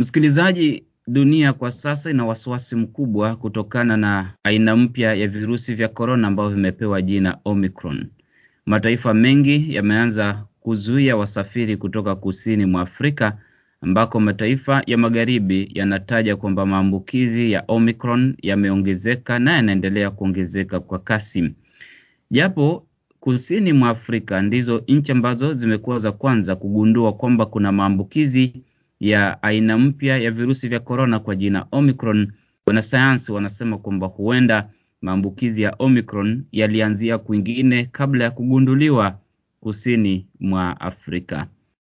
Msikilizaji, dunia kwa sasa ina wasiwasi mkubwa kutokana na aina mpya ya virusi vya korona ambavyo vimepewa jina Omicron. Mataifa mengi yameanza kuzuia wasafiri kutoka kusini mwa Afrika ambako mataifa ya magharibi yanataja kwamba maambukizi ya Omicron yameongezeka na yanaendelea kuongezeka kwa kasi. Japo kusini mwa Afrika ndizo nchi ambazo zimekuwa za kwanza kugundua kwamba kuna maambukizi ya aina mpya ya virusi vya korona kwa jina Omicron. Wanasayansi wanasema kwamba huenda maambukizi ya Omicron yalianzia kwingine kabla ya kugunduliwa kusini mwa Afrika.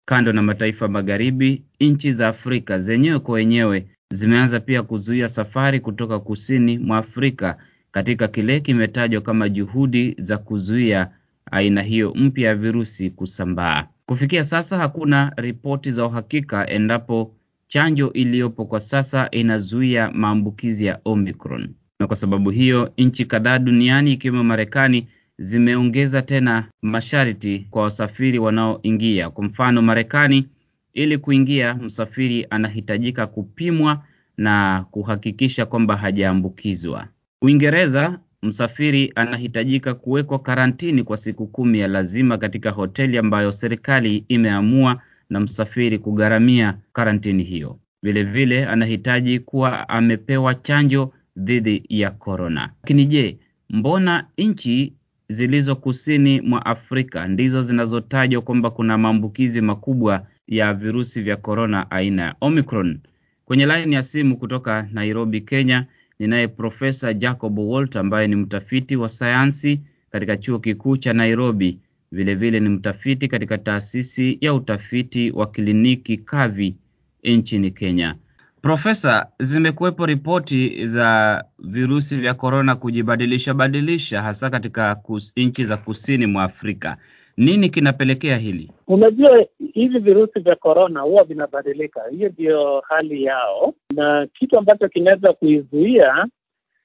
Kando na mataifa magharibi, nchi za Afrika zenyewe kwa wenyewe zimeanza pia kuzuia safari kutoka kusini mwa Afrika katika kile kimetajwa kama juhudi za kuzuia aina hiyo mpya ya virusi kusambaa. Kufikia sasa hakuna ripoti za uhakika endapo chanjo iliyopo kwa sasa inazuia maambukizi ya Omicron, na kwa sababu hiyo nchi kadhaa duniani ikiwemo Marekani zimeongeza tena masharti kwa wasafiri wanaoingia. Kwa mfano, Marekani, ili kuingia msafiri anahitajika kupimwa na kuhakikisha kwamba hajaambukizwa. Uingereza, msafiri anahitajika kuwekwa karantini kwa siku kumi ya lazima katika hoteli ambayo serikali imeamua na msafiri kugharamia karantini hiyo. Vilevile anahitaji kuwa amepewa chanjo dhidi ya korona. Lakini je, mbona nchi zilizo kusini mwa Afrika ndizo zinazotajwa kwamba kuna maambukizi makubwa ya virusi vya korona aina ya Omicron? Kwenye laini ya simu kutoka Nairobi, Kenya, ninaye Profesa Jacob Walt ambaye ni mtafiti wa sayansi katika chuo kikuu cha Nairobi. Vilevile vile ni mtafiti katika taasisi ya utafiti wa kliniki Kavi nchini Kenya. Profesa, zimekuwepo ripoti za virusi vya korona kujibadilisha badilisha hasa katika kus, nchi za kusini mwa Afrika. Nini kinapelekea hili? Unajua, hivi virusi vya korona huwa vinabadilika, hiyo ndio hali yao, na kitu ambacho kinaweza kuizuia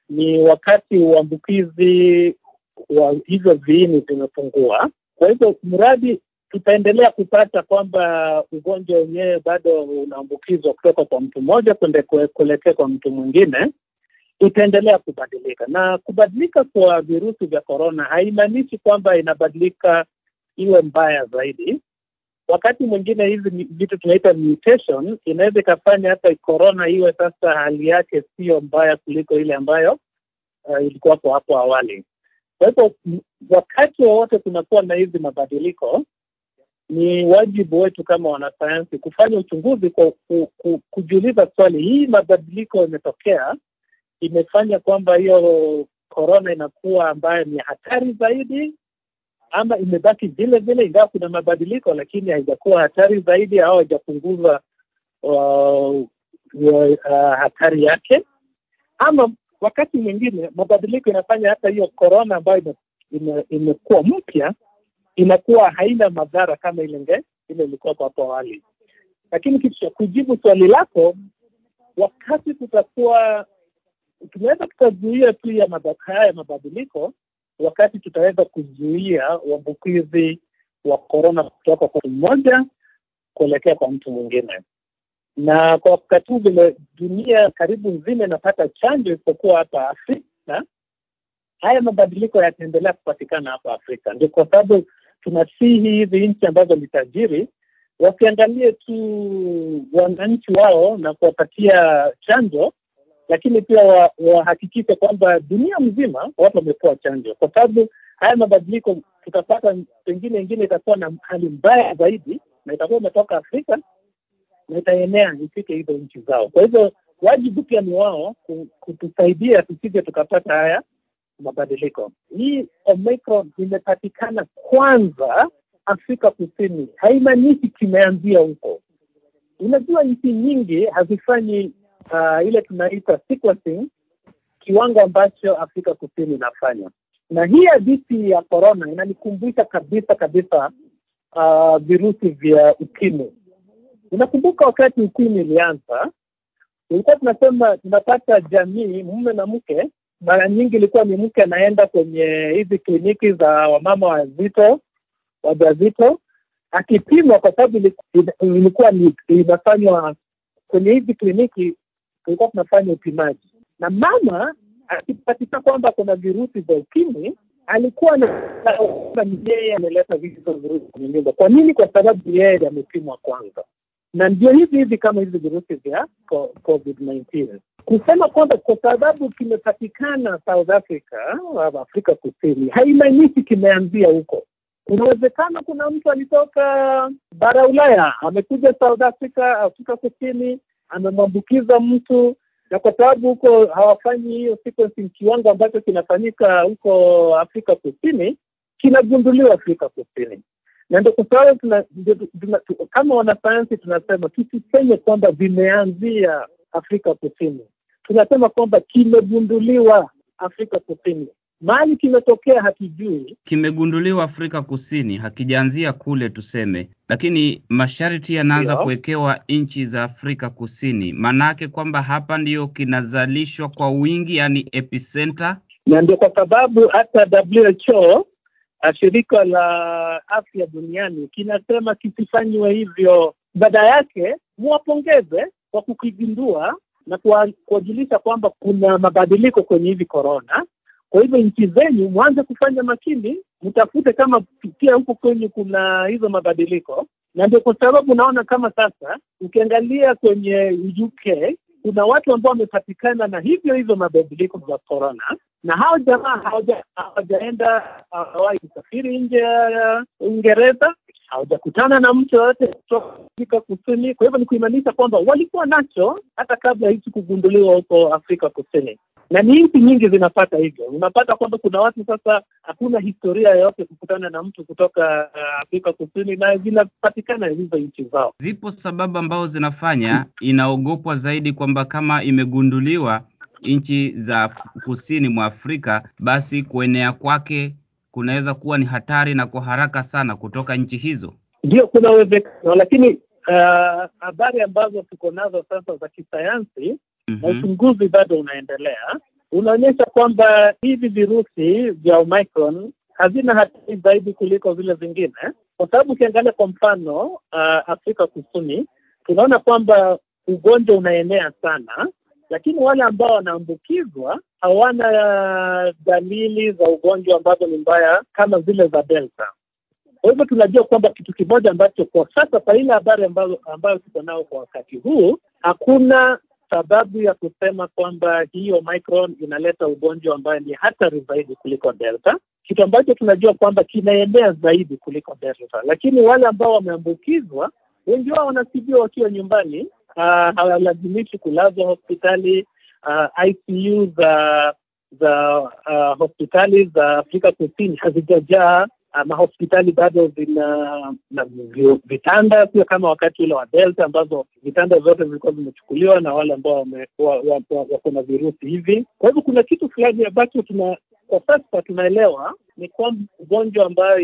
ni wakati uambukizi wa hivyo viini vimepungua. Kwa hivyo mradi tutaendelea kupata kwamba ugonjwa wenyewe bado unaambukizwa kutoka kwa mtu mmoja kwenda kuelekea kwa mtu mwingine, itaendelea kubadilika. Na kubadilika kwa virusi vya korona haimaanishi kwamba inabadilika iwe mbaya zaidi. Wakati mwingine hizi vitu tunaita mutation inaweza ikafanya hata korona iwe sasa hali yake siyo mbaya kuliko ile ambayo uh, ilikuwapo hapo awali. Kwa hivyo wakati wowote kunakuwa na hizi mabadiliko, ni wajibu wetu kama wanasayansi kufanya uchunguzi kwa ku, ku, kujiuliza swali, hii mabadiliko imetokea imefanya kwamba hiyo korona inakuwa ambayo ni hatari zaidi, ama imebaki vile vile, ingawa kuna mabadiliko, lakini haijakuwa hatari zaidi au haijapunguza uh, uh, hatari yake, ama wakati mwingine mabadiliko inafanya hata hiyo korona ambayo ime, imekuwa mpya inakuwa haina madhara kama ile nge ile ilikuwa hapo awali. Lakini kitu cha kujibu swali lako, wakati tutakuwa tunaweza tukazuia tu ya haya mabadiliko, wakati tutaweza kuzuia uambukizi wa korona kutoka kwa mtu mmoja kuelekea kwa mtu mwingine. Na kwa wakati huu vile dunia karibu nzima inapata chanjo isipokuwa hapa Afrika, haya mabadiliko yataendelea kupatikana hapa Afrika. Ndio kwa sababu tunasihi hizi nchi ambazo ni tajiri wasiangalie tu wananchi wao na kuwapatia chanjo, lakini pia wahakikishe wa kwamba dunia mzima watu wamepewa chanjo, kwa sababu haya mabadiliko tutapata, pengine ingine itakuwa na hali mbaya zaidi, na itakuwa imetoka Afrika na itaenea ifike hizo nchi zao. Kwa hivyo wajibu pia ni wao kutusaidia tusije tukapata haya mabadiliko. Hii Omicron imepatikana kwanza Afrika Kusini, haimaanishi kimeanzia huko. Unajua, nchi nyingi hazifanyi uh, ile tunaita sequencing kiwango ambacho Afrika Kusini inafanya, na hii hadithi ya corona inanikumbusha kabisa kabisa uh, virusi vya ukimwi. Unakumbuka wakati ukimwi ilianza, tulikuwa tunasema tunapata jamii, mume na mke. Mara nyingi ilikuwa ni mke anaenda kwenye hizi kliniki za wamama wazito wajawazito. Akipimwa, kwa sababu ilikuwa inafanywa kwenye hizi kliniki tulikuwa tunafanya upimaji, na mama akipatikana kwamba kuna virusi vya ukimwi alikuwa na ni yeye ameleta hizo virusi kwenye nyumba. Kwa nini? Kwa sababu yeye amepimwa kwanza, na ndio hivi hivi kama hizi virusi vya COVID-19 kusema kwamba kwa sababu kimepatikana South Africa Afrika Kusini haimaanishi kimeanzia huko. Kunawezekana kuna mtu alitoka bara Ulaya amekuja South Africa, Afrika Kusini, amemwambukiza mtu, na kwa sababu huko hawafanyi hiyo sequencing kiwango ambacho kinafanyika huko Afrika Kusini, kinagunduliwa Afrika Kusini na ndio kwa sababu tuna, tuna, kama wanasayansi tunasema tusiseme kwamba vimeanzia Afrika Kusini, tunasema kwamba kimegunduliwa Afrika Kusini. Mahali kimetokea hakijui, Kimegunduliwa Afrika Kusini, hakijaanzia kule tuseme, lakini masharti yanaanza kuwekewa nchi za Afrika Kusini. Maanake kwamba hapa ndiyo kinazalishwa kwa wingi, yani epicenter, na ndio kwa sababu hata WHO shirika la afya duniani kinasema kisifanywe hivyo. Baada yake muwapongeze kwa kukigundua na kuwajulisha kwamba kuna mabadiliko kwenye hivi korona. Kwa hivyo nchi zenyu mwanze kufanya makini, mtafute kama pia huko kwenye kuna hizo mabadiliko, na ndio kwa sababu unaona kama sasa ukiangalia kwenye UK kuna watu ambao wamepatikana na hivyo hivyo mabadiliko za korona na hao jamaa hawajaenda hawajawahi kusafiri nje ya Uingereza, hawajakutana na mtu yoyote kutoka Afrika Kusini. Kwa hivyo ni kuimanisha kwamba walikuwa nacho hata kabla hichi kugunduliwa huko Afrika Kusini, na ni nchi nyingi zinapata hivyo. Unapata kwamba kuna watu sasa, hakuna historia yoyote kukutana na mtu kutoka uh, Afrika Kusini, na zinapatikana hizo nchi zao. Zipo sababu ambazo zinafanya inaogopwa zaidi kwamba kama imegunduliwa nchi za kusini mwa Afrika basi kuenea kwake kunaweza kuwa ni hatari na kwa haraka sana kutoka nchi hizo. Ndio, kuna uwezekano, lakini habari uh, ambazo tuko nazo sasa za kisayansi mm -hmm. na uchunguzi bado unaendelea, unaonyesha kwamba hivi virusi vya Omicron hazina hatari zaidi kuliko vile vingine, kwa sababu ukiangalia kwa mfano uh, Afrika Kusini tunaona kwamba ugonjwa unaenea sana lakini wale ambao wanaambukizwa hawana dalili za ugonjwa ambazo ni mbaya kama zile za Delta. Kwa hivyo tunajua kwamba kitu kimoja ambacho kwa sasa, kwa ile habari ambayo, ambayo tuko nao kwa wakati huu, hakuna sababu ya kusema kwamba hii Omicron inaleta ugonjwa ambayo ni hatari zaidi kuliko Delta, kitu ambacho tunajua kwamba kinaenea zaidi kuliko Delta. Lakini wale ambao wameambukizwa, wengi wao wanatibiwa wakiwa nyumbani Uh, hawalazimishi kulazwa hospitali. Uh, ICU za za uh, hospitali za Afrika Kusini hazijajaa. Uh, mahospitali bado zina na vitanda, sio kama wakati ule wa Delta ambazo vitanda vyote vilikuwa vimechukuliwa na wale ambao wako na virusi hivi. Kwa hivyo kuna kitu fulani ambacho tuna kwa sasa tunaelewa ni kwamba ugonjwa ambayo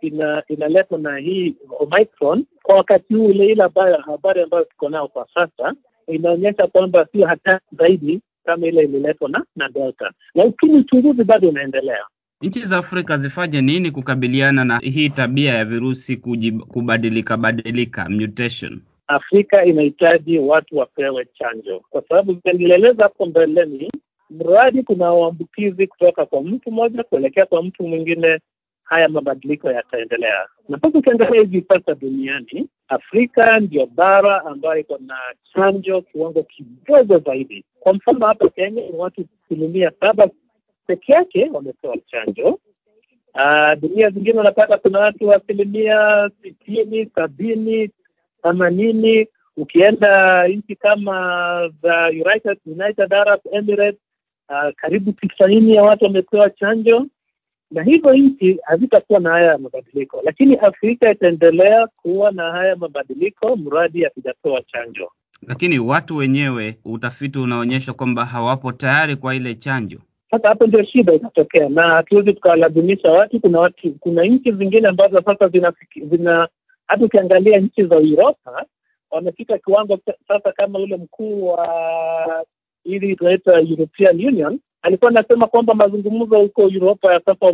ina, inaletwa na hii Omicron kwa wakati huu, ile ile habari ambayo tuko nao kwa sasa inaonyesha kwamba sio hatari zaidi kama ile ililetwa na na Delta, lakini uchunguzi bado unaendelea. Nchi za Afrika zifanye nini kukabiliana na hii tabia ya virusi kujib, kubadilika badilika mutation? Afrika inahitaji watu wapewe chanjo, kwa sababu nilieleza hapo mbeleni mradi kuna uambukizi kutoka kwa mtu mmoja kuelekea kwa mtu mwingine, haya mabadiliko yataendelea. Na sasa ukiangalia hivi sasa duniani, Afrika ndio bara ambayo iko na chanjo kiwango kidogo zaidi. Kwa mfano hapa Kenya ni watu asilimia saba peke yake wamepewa chanjo. Uh, dunia zingine unapata kuna watu asilimia sitini, sabini, themanini. Ukienda nchi kama za United, United Arab Emirates Uh, karibu tisaini ya watu wamepewa chanjo, na hivyo nchi hazitakuwa na haya mabadiliko, lakini Afrika itaendelea kuwa na haya mabadiliko mradi hatujapewa chanjo. Lakini watu wenyewe, utafiti unaonyesha kwamba hawapo tayari kwa ile chanjo. Sasa hapo ndio shida inatokea, na hatuwezi tukawalazimisha watu. Kuna watu, kuna nchi zingine ambazo sasa zina, zina hata ukiangalia nchi za Uropa wamefika kiwango sasa, kama ule mkuu wa ili tunaita European Union alikuwa anasema kwamba mazungumzo huko Uropa ya sasa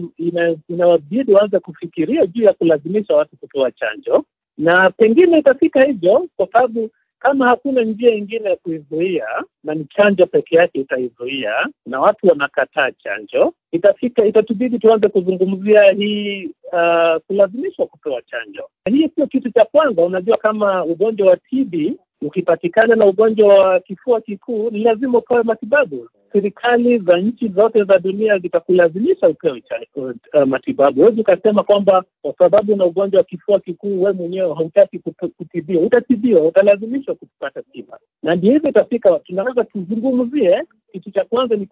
inawabidi waanze kufikiria juu ya kulazimisha watu kupewa chanjo, na pengine itafika hivyo, kwa sababu kama hakuna njia ingine ya kuizuia na ni chanjo peke yake itaizuia, na watu wanakataa chanjo, itafika itatubidi tuanze kuzungumzia hii uh, kulazimishwa kupewa chanjo. Hii sio kitu cha kwanza. Unajua, kama ugonjwa wa TB ukipatikana na ugonjwa wa kifua kikuu ni lazima upewe matibabu. Serikali za nchi zote za dunia zitakulazimisha upewe uh, matibabu. Huwezi ukasema kwamba kwa sababu na ugonjwa wa kifua kikuu we mwenyewe hautaki kutibiwa. Utatibiwa, utalazimishwa kupata tiba, na ndio hivyo itafika. Tunaweza tuzungumzie, kitu cha kwanza ni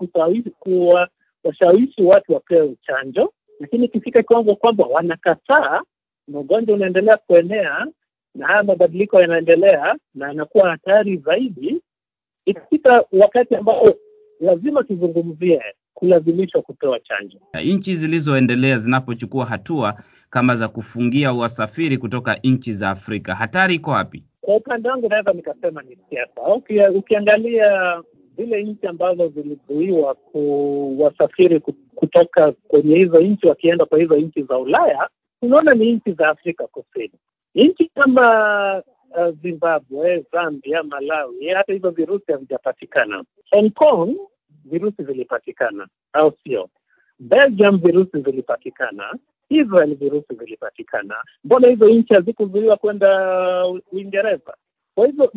kuwashawishi watu wapewe chanjo, lakini ikifika kiwango kwamba wanakataa na ugonjwa unaendelea kuenea na haya mabadiliko yanaendelea na yanakuwa hatari zaidi, itafika wakati ambao lazima tuzungumzie kulazimishwa kupewa chanjo. Nchi zilizoendelea zinapochukua hatua kama za kufungia wasafiri kutoka nchi za Afrika, hatari iko wapi? Kwa upande wangu naweza nikasema ni siasa. Uki, ukiangalia zile nchi ambazo zilizuiwa kuwasafiri kutoka kwenye hizo nchi wakienda kwa hizo nchi za Ulaya, unaona ni nchi za Afrika Kusini. Nchi kama uh, Zimbabwe, Zambia, Malawi, hata hivyo virusi havijapatikana. Hong Kong virusi vilipatikana, au sio? Belgium virusi vilipatikana, Israel virusi vilipatikana. Mbona hizo nchi hazikuzuiwa kwenda Uingereza? Kwa hivyo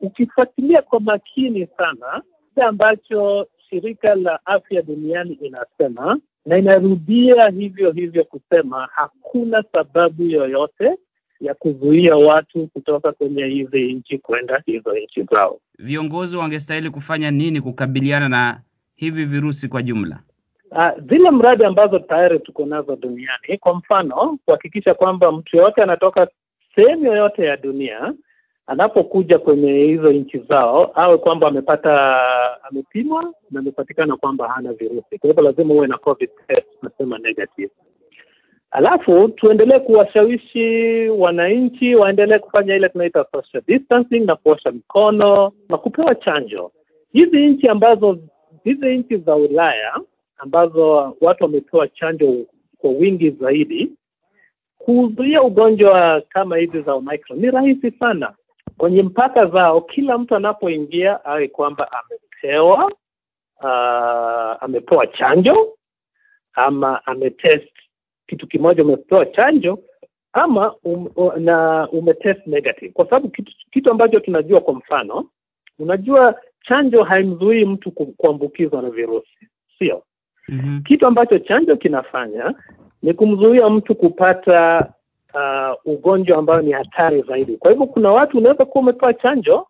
ukifuatilia kwa makini sana kile ambacho shirika la afya duniani inasema na inarudia hivyo hivyo kusema hakuna sababu yoyote ya kuzuia watu kutoka kwenye hizi nchi kwenda hizo nchi zao. Viongozi wangestahili kufanya nini kukabiliana na hivi virusi kwa jumla? Uh, zile mradi ambazo tayari tuko nazo duniani, kwa mfano kuhakikisha kwamba mtu yoyote anatoka sehemu yoyote ya dunia anapokuja kwenye hizo nchi zao awe kwamba amepata amepimwa na amepatikana kwamba hana virusi. Kwa hivyo lazima uwe na covid test, nasema negative. Alafu tuendelee kuwashawishi wananchi waendelee kufanya ile tunaita social distancing na kuosha mikono na kupewa chanjo. Hizi nchi ambazo hizi nchi za Ulaya ambazo watu wamepewa chanjo kwa wingi zaidi, kuzuia ugonjwa kama hizi za Omicron ni rahisi sana. Kwenye mpaka zao, kila mtu anapoingia awe kwamba amepewa uh, amepewa chanjo ama ametest kitu kimoja, umepewa chanjo ama um, na umetest negative, kwa sababu kitu, kitu ambacho tunajua, kwa mfano, unajua chanjo haimzuii mtu kuambukizwa na virusi, sio? mm-hmm. Kitu ambacho chanjo kinafanya ni kumzuia mtu kupata uh, ugonjwa ambao ni hatari zaidi. Kwa hivyo kuna watu unaweza kuwa umepewa chanjo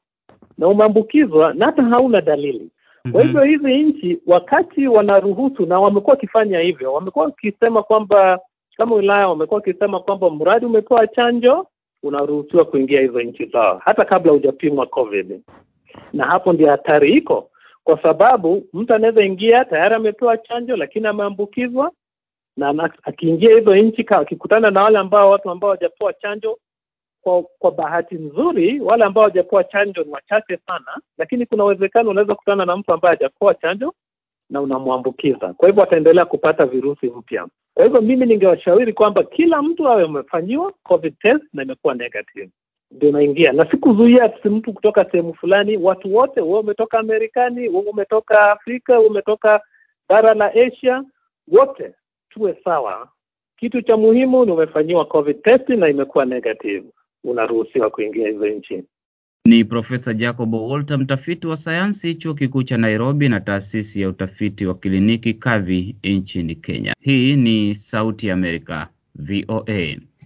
na umeambukizwa na hata hauna dalili. Kwa hivyo hizi nchi wakati wanaruhusu, na wamekuwa wakifanya hivyo, wamekuwa wakisema kwamba kama Ulaya wamekuwa wakisema kwamba mradi umepewa chanjo unaruhusiwa kuingia hizo nchi zao hata kabla hujapimwa COVID, na hapo ndio hatari iko, kwa sababu mtu anaweza ingia tayari amepewa chanjo, lakini ameambukizwa na akiingia hizo nchi akikutana na wale ambao watu ambao hawajapewa chanjo kwa kwa bahati nzuri wale ambao hawajapewa chanjo ni wachache sana, lakini kuna uwezekano unaweza kukutana na mtu ambaye hajapewa chanjo na unamwambukiza. Kwa hivyo ataendelea kupata virusi mpya. Kwa hivyo mimi ningewashauri kwamba kila mtu awe amefanyiwa covid test na imekuwa negative ndio naingia, na sikuzuia mtu kutoka sehemu fulani. Watu wote, wewe umetoka Amerikani, wewe umetoka Afrika, wewe umetoka bara la Asia, wote tuwe sawa. Kitu cha muhimu ni umefanyiwa covid test na imekuwa negative unaruhusiwa kuingia hizo nchi. Ni Profesa Jacob Walter, mtafiti wa sayansi chuo kikuu cha Nairobi na taasisi ya utafiti wa kliniki Kavi nchini Kenya. Hii ni Sauti ya Amerika, VOA.